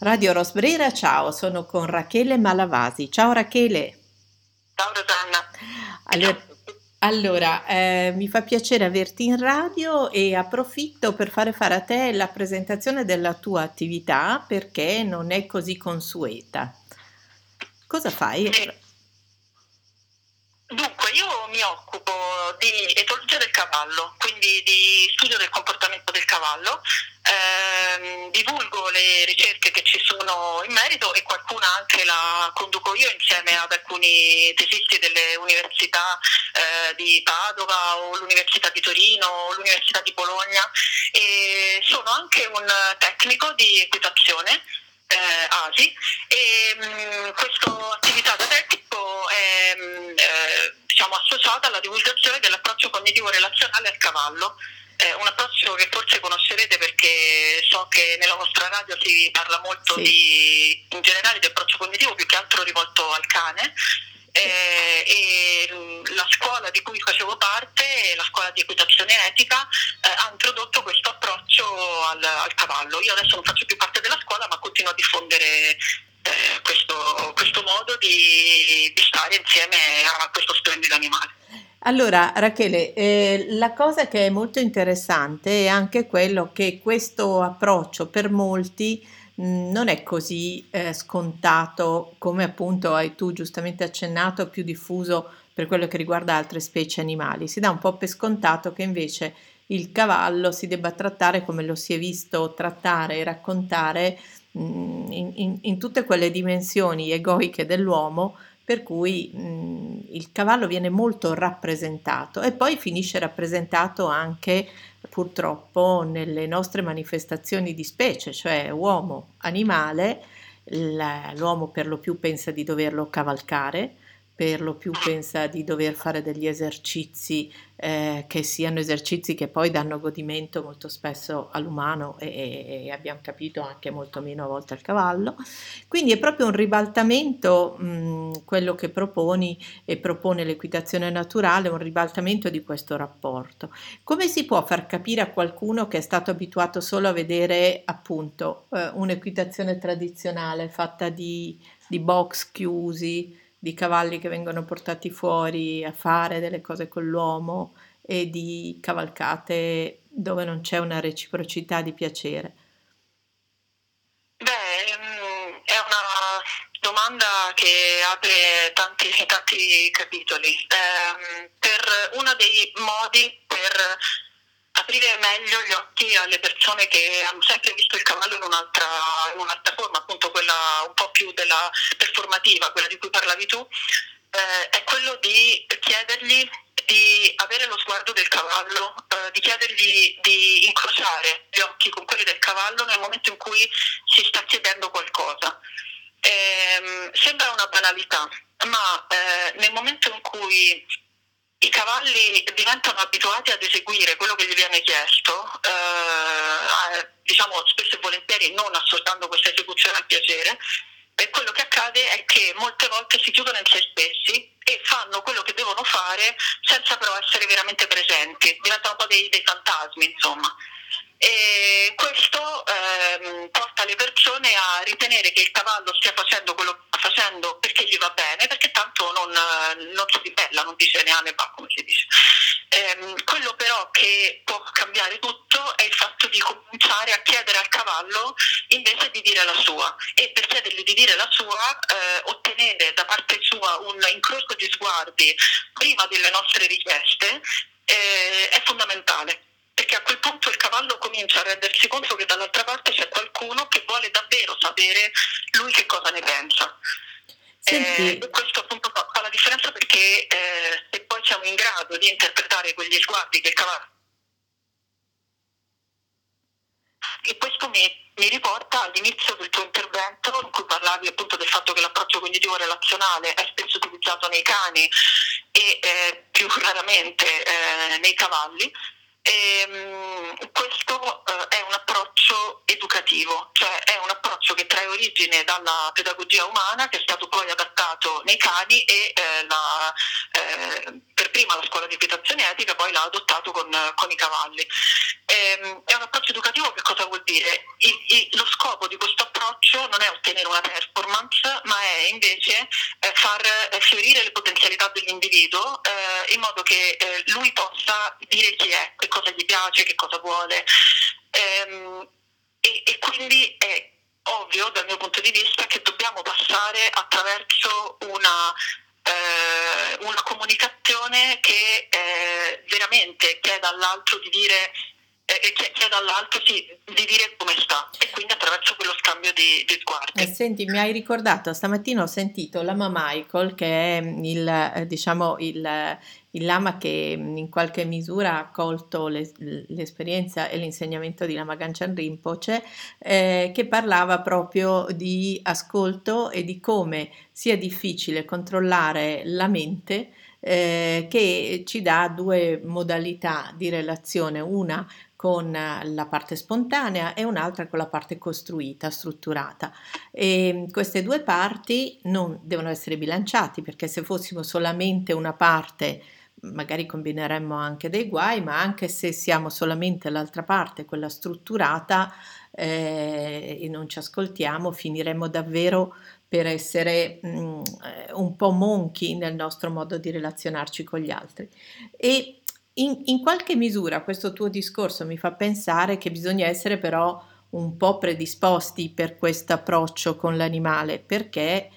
Radio Rosbrera, ciao, sono con Rachele Malavasi. Ciao Rachele. Ciao Rosanna. Allora, allora eh, mi fa piacere averti in radio e approfitto per fare fare a te la presentazione della tua attività perché non è così consueta. Cosa fai? Dunque, io mi occupo di etologia del cavallo, quindi di studio del comportamento del cavallo, ehm, divulgo le ricerche che ci sono in merito e qualcuna anche la conduco io insieme ad alcuni tesisti delle università eh, di Padova o l'Università di Torino o l'Università di Bologna. E sono anche un tecnico di equitazione eh, ASI e mh, mm, questa attività da tecnico è mh, mm, eh, diciamo, associata alla divulgazione dell'approccio cognitivo relazionale al cavallo. Eh, un approccio che forse conoscerete perché so che nella vostra radio si parla molto sì. di, in generale di approccio cognitivo più che altro rivolto al cane eh, e la scuola di cui facevo parte, la scuola di equitazione etica, eh, ha introdotto questo approccio al, al, cavallo. Io adesso non faccio più parte della scuola ma continuo a diffondere eh, questo, questo, modo di, di stare insieme a questo splendido animale. Allora, Rachele, eh, la cosa che è molto interessante è anche quello che questo approccio per molti mh, mm, non è così eh, scontato come appunto hai tu giustamente accennato, più diffuso per quello che riguarda altre specie animali. Si dà un po' per scontato che invece il cavallo si debba trattare come lo si è visto trattare e raccontare in, in, in tutte quelle dimensioni egoiche dell'uomo per cui mh, il cavallo viene molto rappresentato e poi finisce rappresentato anche purtroppo nelle nostre manifestazioni di specie, cioè uomo, animale, l'uomo per lo più pensa di doverlo cavalcare, per lo più pensa di dover fare degli esercizi eh, che siano esercizi che poi danno godimento molto spesso all'umano e, e, abbiamo capito anche molto meno a volte al cavallo. Quindi è proprio un ribaltamento mh, quello che proponi e propone l'equitazione naturale, un ribaltamento di questo rapporto. Come si può far capire a qualcuno che è stato abituato solo a vedere appunto eh, un'equitazione tradizionale fatta di, di box chiusi? Di cavalli che vengono portati fuori a fare delle cose con l'uomo e di cavalcate dove non c'è una reciprocità di piacere? Beh, mm, è una domanda che apre tanti, tanti capitoli. Eh, per uno dei modi per aprire meglio gli occhi alle persone che hanno sempre visto il cavallo in un'altra, in un'altra forma, appunto quella un po' più della performativa, quella di cui parlavi tu, eh, è quello di chiedergli di avere lo sguardo del cavallo, eh, di chiedergli di incrociare gli occhi con quelli del cavallo nel momento in cui si sta chiedendo qualcosa. Eh, sembra una banalità, ma eh, nel momento in cui i cavalli diventano abituati ad eseguire quello che gli viene chiesto, eh, diciamo spesso e volentieri non assortando questa esecuzione a piacere, e quello che accade è che molte volte si chiudono in se stessi e fanno quello che devono fare senza però essere veramente presenti, diventano un po' dei, dei fantasmi insomma. E questo ehm, porta le persone a ritenere che il cavallo stia facendo quello che facendo perché gli va bene, perché tanto non, non si ribella, non dice ne ha ne va, come si dice. Ehm, quello però che può cambiare tutto è il fatto di cominciare a chiedere al cavallo invece di dire la sua e per chiedergli di dire la sua eh, ottenere da parte sua un incrocio di sguardi prima delle nostre richieste eh, è fondamentale perché a quel punto il cavallo comincia a rendersi conto che dall'altra parte c'è qualcuno che vuole davvero sapere lui che cosa ne pensa. Eh, questo appunto fa la differenza perché eh, se poi siamo in grado di interpretare quegli sguardi il cavallo e questo mi, mi, riporta all'inizio del tuo intervento in cui parlavi appunto del fatto che l'approccio cognitivo relazionale è spesso utilizzato nei cani e eh, più raramente eh, nei cavalli. E, um, questo uh, è un approccio educativo, cioè è un approccio che trae origine dalla pedagogia umana che è stato poi adattato nei cani e eh, la, eh, per prima la scuola di equitazione etica poi l'ha adottato con, con i cavalli. E, um, è un approccio educativo che cosa vuol dire? Il, il, lo scopo di questo approccio non è ottenere una performance, ma è invece eh, far eh, fiorire le potenzialità dell'individuo eh, in modo che eh, lui possa dire chi è, che cosa gli piace, che cosa vuole. Ehm, e, e quindi è ovvio dal mio punto di vista che dobbiamo passare attraverso una eh, una comunicazione che eh, veramente chieda all'altro di dire eh, chiede all'altro sì, di dire come sta e quindi attraverso quello scambio di, di sguardi. Eh, senti, mi hai ricordato, stamattina ho sentito Lama Michael che è il, eh, diciamo, il, il lama che in qualche misura ha accolto le, l'esperienza e l'insegnamento di Lama Ganchan Rinpoche, eh, che parlava proprio di ascolto e di come sia difficile controllare la mente eh, che ci dà due modalità di relazione, una con la parte spontanea e un'altra con la parte costruita, strutturata. E queste due parti non devono essere bilanciati perché se fossimo solamente una parte magari combineremmo anche dei guai, ma anche se siamo solamente l'altra parte, quella strutturata, eh, e non ci ascoltiamo, finiremmo davvero per essere mh, mm, un po' monchi nel nostro modo di relazionarci con gli altri. E in, in qualche misura questo tuo discorso mi fa pensare che bisogna essere però un po' predisposti per questo approccio con l'animale, perché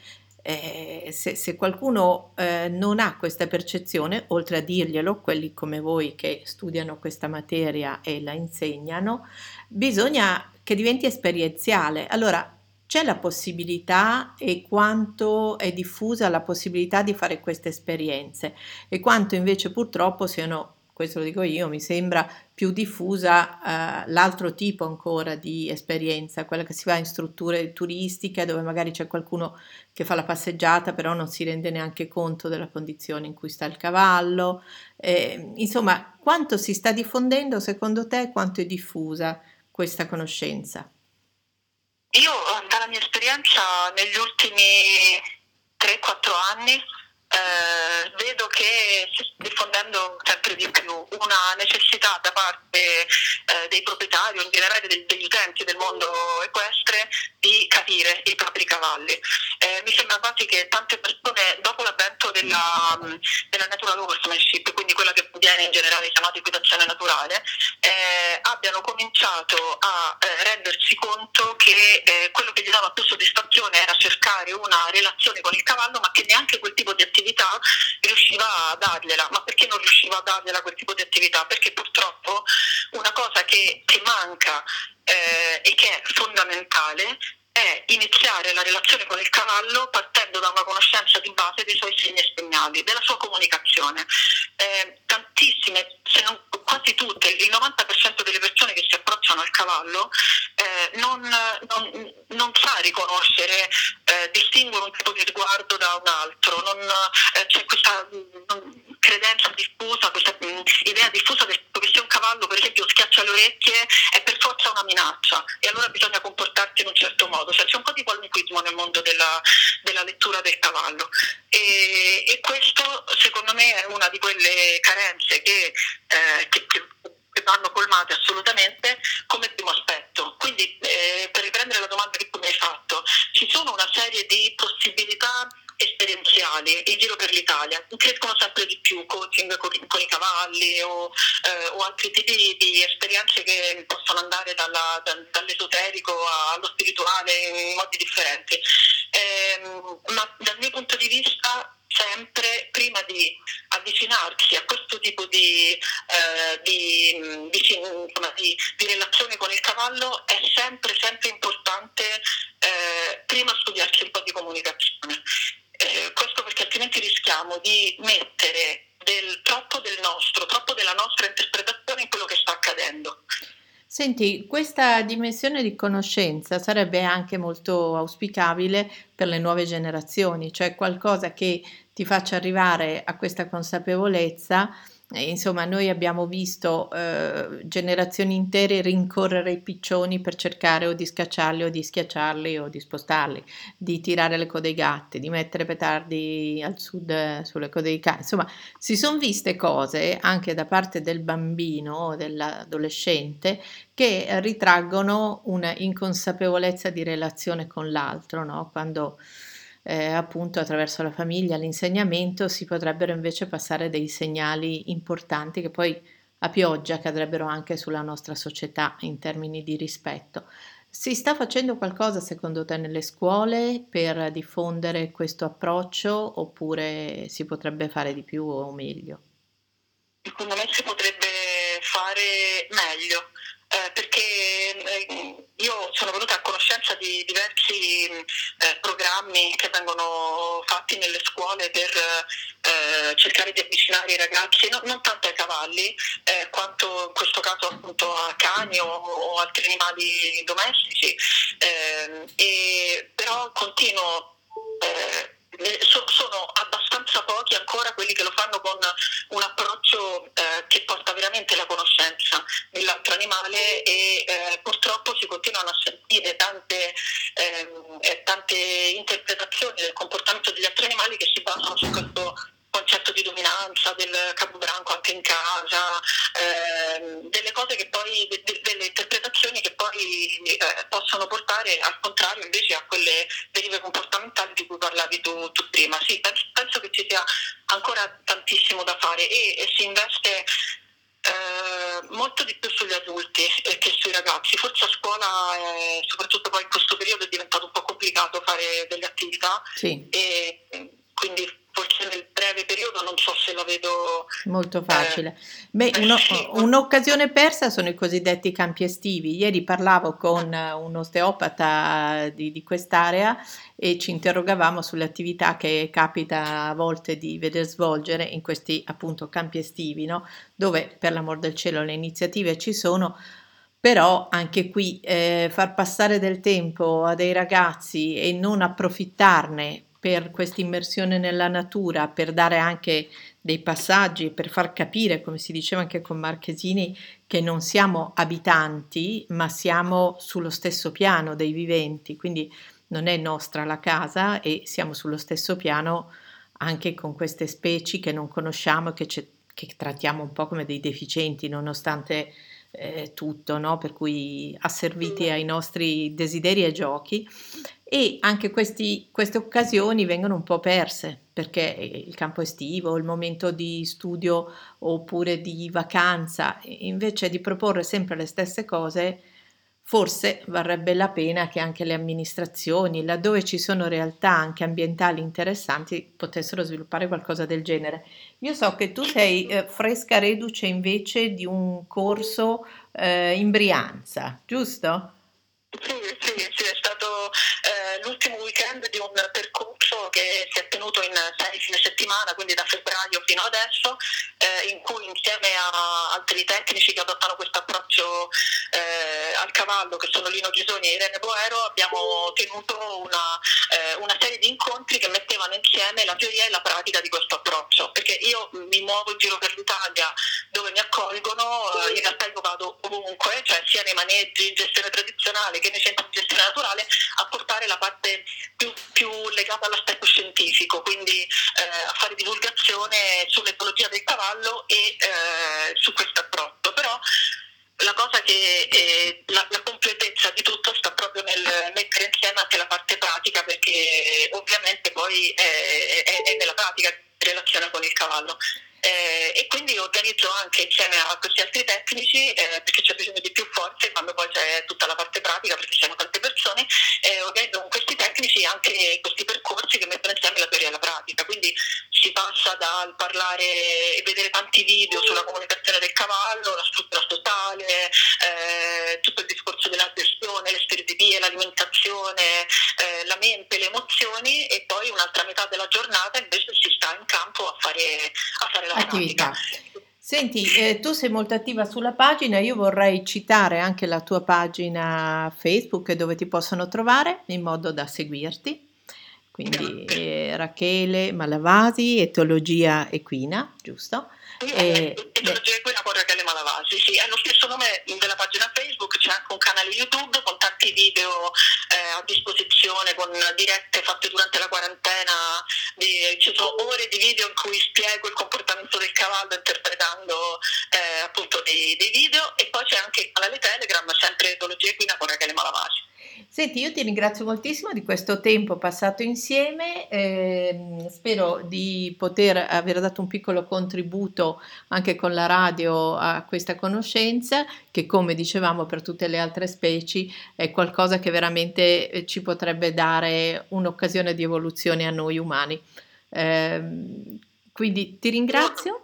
eh, se, se, qualcuno eh, non ha questa percezione, oltre a dirglielo, quelli come voi che studiano questa materia e la insegnano, bisogna che diventi esperienziale. Allora, c'è la possibilità e quanto è diffusa la possibilità di fare queste esperienze e quanto invece purtroppo siano questo lo dico io, mi sembra più diffusa eh, l'altro tipo ancora di esperienza, quella che si va in strutture turistiche dove magari c'è qualcuno che fa la passeggiata però non si rende neanche conto della condizione in cui sta il cavallo. Eh, insomma, quanto si sta diffondendo secondo te, quanto è diffusa questa conoscenza? Io dalla mia esperienza negli ultimi 3-4 anni eh, vedo che si sta diffondendo sempre di più una necessità da parte eh, dei proprietari o in generale del, degli utenti del mondo equestre di capire i propri cavalli. Eh, mi sembra quasi che tante persone, dopo l'avvento della, della natural horsemanship, quindi quella che viene in generale chiamata equitazione naturale, eh, abbiano cominciato a eh, rendersi conto che eh, quello che gli dava più soddisfazione cercare una relazione con il cavallo, ma che neanche quel tipo di attività riusciva a dargliela. Ma perché non riusciva a dargliela quel tipo di attività? Perché purtroppo una cosa che, che manca eh, e che è fondamentale è iniziare la relazione con il cavallo partendo da una conoscenza di base dei suoi segni segnali, della sua comunicazione. Eh, tantissime, se non quasi tutte, il 90% delle persone che si approcciano al cavallo eh, non, non, riconoscere, eh, distinguere un tipo di sguardo da un altro, non, eh, c'è questa credenza diffusa, questa idea diffusa che se un cavallo per esempio schiaccia le orecchie è per forza una minaccia. E allora bisogna comportarsi in un certo modo, cioè, c'è un po' di qualunquismo nel mondo della, della lettura del cavallo. E, e, questo secondo me è una di quelle carenze che, eh, che, che vanno colmate assolutamente come primo aspetto. Quindi eh, per riprendere la domanda che tu mi hai fatto, ci sono una serie di possibilità esperienziali in giro per l'Italia. Crescono sempre di più coaching con, con i cavalli o, eh, o, altri tipi di esperienze che possono andare dalla, da, dall'esoterico allo spirituale in modi differenti. Eh, ma dal mio punto di vista sempre prima di avvicinarsi a questo tipo di, eh, di, di, insomma, di, relazione con il cavallo è sempre, sempre importante eh, prima studiarsi un po' di comunicazione. Eh, questo perché altrimenti rischiamo di mettere del, troppo del nostro, troppo della nostra interpretazione in quello che sta accadendo. Senti, questa dimensione di conoscenza sarebbe anche molto auspicabile per le nuove generazioni, cioè qualcosa che ti faccia arrivare a questa consapevolezza insomma, noi abbiamo visto eh, generazioni intere rincorrere i piccioni per cercare o di scacciarli o di schiacciarli o di spostarli, di tirare le code ai gatti, di mettere petardi al sud eh, sulle code dei cani. Insomma, si sono viste cose anche da parte del bambino o dell'adolescente che ritraggono una inconsapevolezza di relazione con l'altro, no? Quando eh, appunto attraverso la famiglia, l'insegnamento, si potrebbero invece passare dei segnali importanti che poi a pioggia cadrebbero anche sulla nostra società in termini di rispetto. Si sta facendo qualcosa secondo te nelle scuole per diffondere questo approccio oppure si potrebbe fare di più o meglio? Secondo me si potrebbe fare meglio eh, perché eh, io sono venuta a conoscenza di diversi eh, programmi che vengono fatti nelle scuole per eh, cercare di avvicinare i ragazzi no, non tanto ai cavalli eh, quanto in questo caso appunto a cani o, o altri animali domestici. Ehm, e, però continuo eh, sono pochi ancora quelli che lo fanno con un approccio eh, che porta veramente la conoscenza dell'altro animale e eh, purtroppo si continuano a sentire tante, ehm, eh, tante interpretazioni del comportamento degli altri animali che si basano su questo concetto di dominanza del capobranco anche in casa, ehm, delle cose che poi, de, che poi eh, possono portare al contrario invece a quelle derive comportamentali di cui parlavi tu, tu prima. Sì, penso, penso, che ci sia ancora tantissimo da fare e, e si investe eh, molto di più sugli adulti eh, che sui ragazzi. Forse a scuola, eh, soprattutto poi in questo periodo, è diventato un po' complicato fare delle attività sì. e quindi forse nel breve periodo non so se la vedo molto eh, facile. Eh, Beh, uno, un'occasione persa sono i cosiddetti campi estivi. Ieri parlavo con un osteopata di, di quest'area e ci interrogavamo sulle attività che capita a volte di vedere svolgere in questi appunto campi estivi, no? dove per l'amor del cielo le iniziative ci sono, però anche qui eh, far passare del tempo a dei ragazzi e non approfittarne per questa immersione nella natura, per dare anche dei passaggi, per far capire, come si diceva anche con Marchesini, che non siamo abitanti, ma siamo sullo stesso piano dei viventi, quindi non è nostra la casa e siamo sullo stesso piano anche con queste specie che non conosciamo e che, che trattiamo un po' come dei deficienti, nonostante eh, tutto, no? per cui asserviti ai nostri desideri e giochi e anche questi, queste occasioni vengono un po' perse perché il campo estivo, il momento di studio oppure di vacanza, invece di proporre sempre le stesse cose, forse varrebbe la pena che anche le amministrazioni, laddove ci sono realtà anche ambientali interessanti, potessero sviluppare qualcosa del genere. Io so che tu sei eh, fresca reduce invece di un corso eh, in Brianza, giusto? Sì, sì, sì, è stato l'ultimo weekend di un percorso che si è tenuto in sei fine settimana, quindi da febbraio fino adesso, eh, in cui insieme a altri tecnici che adottano questo approccio eh, al cavallo, che sono Lino Gisoni e Irene Boero, abbiamo tenuto una, eh, una, serie di incontri che mettevano insieme la teoria e la pratica di questo approccio, perché io mi muovo in giro per l'Italia dove mi accolgono, eh, in realtà io ovunque, cioè sia nei maneggi in gestione tradizionale che nei centri di gestione naturale, a portare la parte più, più legata all'aspetto scientifico, quindi eh, a fare divulgazione sull'etologia del cavallo e eh, su questo approccio. Però la cosa che eh, la, la, completezza di tutto sta proprio nel mettere insieme anche la parte pratica perché ovviamente poi è, è, è nella pratica in relazione con il cavallo eh, e quindi organizzo anche insieme a questi altri tecnici eh, perché c'è bisogno di più forze quando poi c'è tutta la parte pratica perché siamo tante persone eh, organizzo con questi tecnici anche questi percorsi che mettono insieme la teoria e la pratica. Quindi si passa dal parlare e vedere tanti video sulla comunicazione del cavallo la struttura totale eh, tutto il discorso della gestione le stereotipie l'alimentazione eh, la mente le emozioni e poi un'altra metà della giornata invece si sta in campo a fare, a fare la attività. Senti, eh, tu sei molto attiva sulla pagina, io vorrei citare anche la tua pagina Facebook dove ti possono trovare in modo da seguirti. Quindi eh, Rachele Malavasi, Etologia Equina, giusto? E, Etologia equina con Rachele Malavasi, sì, è lo stesso nome della pagina Facebook, c'è anche un canale YouTube con tanti video eh, a disposizione, con dirette fatte durante la quarantena, di, ci sono ore di video in cui spiego il comportamento del cavallo interpretando eh, appunto dei, dei, video e poi c'è anche il canale Telegram, sempre Etologia equina con Rachele Malavasi. Senti, io ti ringrazio moltissimo di questo tempo passato insieme, eh, spero di poter aver dato un piccolo contributo anche con la radio a questa conoscenza che come dicevamo per tutte le altre specie è qualcosa che veramente eh, ci potrebbe dare un'occasione di evoluzione a noi umani. Eh, quindi ti ringrazio.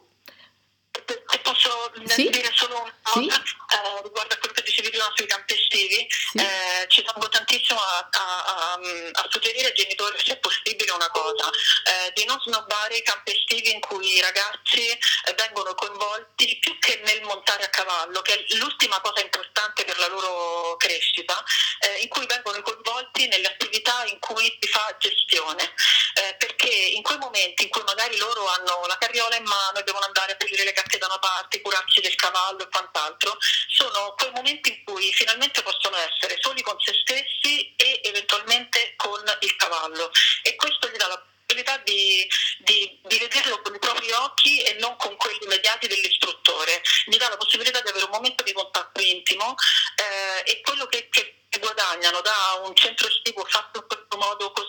Sì? dire solo una cosa sì? eh, riguardo a quello che dicevi prima sui campi estivi? Sì. Eh, ci tengo tantissimo a, a, a, a, suggerire ai genitori, se è possibile, una cosa, eh, di non snobbare i campi estivi in cui i ragazzi eh, vengono coinvolti più che nel montare a cavallo, che è l'ultima cosa importante per la loro crescita, eh, in cui vengono coinvolti nelle attività in cui si fa gestione. Eh, perché in quei momenti in cui magari loro hanno la carriola in mano e devono andare a pulire le cacche da una parte, curarsi del cavallo e quant'altro, sono quei momenti in cui finalmente possono essere soli con se stessi e eventualmente con il cavallo. E questo gli dà la possibilità di, di, di, vederlo con i propri occhi e non con quelli immediati dell'istruttore, gli dà la possibilità di avere un momento di contatto intimo eh, e quello che, che guadagnano da un centro estivo fatto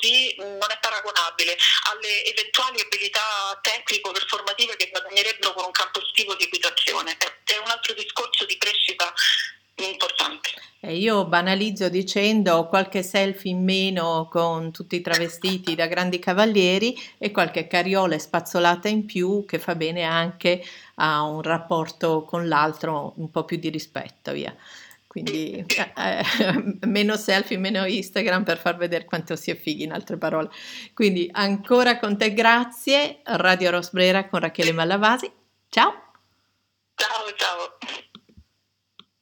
così non è paragonabile alle eventuali abilità tecnico-performative che guadagnerebbero con un campo estivo di equitazione. È un altro discorso di crescita importante. Eh, io banalizzo dicendo qualche selfie in meno con tutti i travestiti da grandi cavalieri e qualche carriola spazzolata in più che fa bene anche a un rapporto con l'altro un po' più di rispetto, via. Quindi eh, meno selfie, meno Instagram per far vedere quanto si è fighi, in altre parole. Quindi ancora con te grazie, Radio Rosbrera con Rachele Mallavasi. Ciao! Ciao, ciao!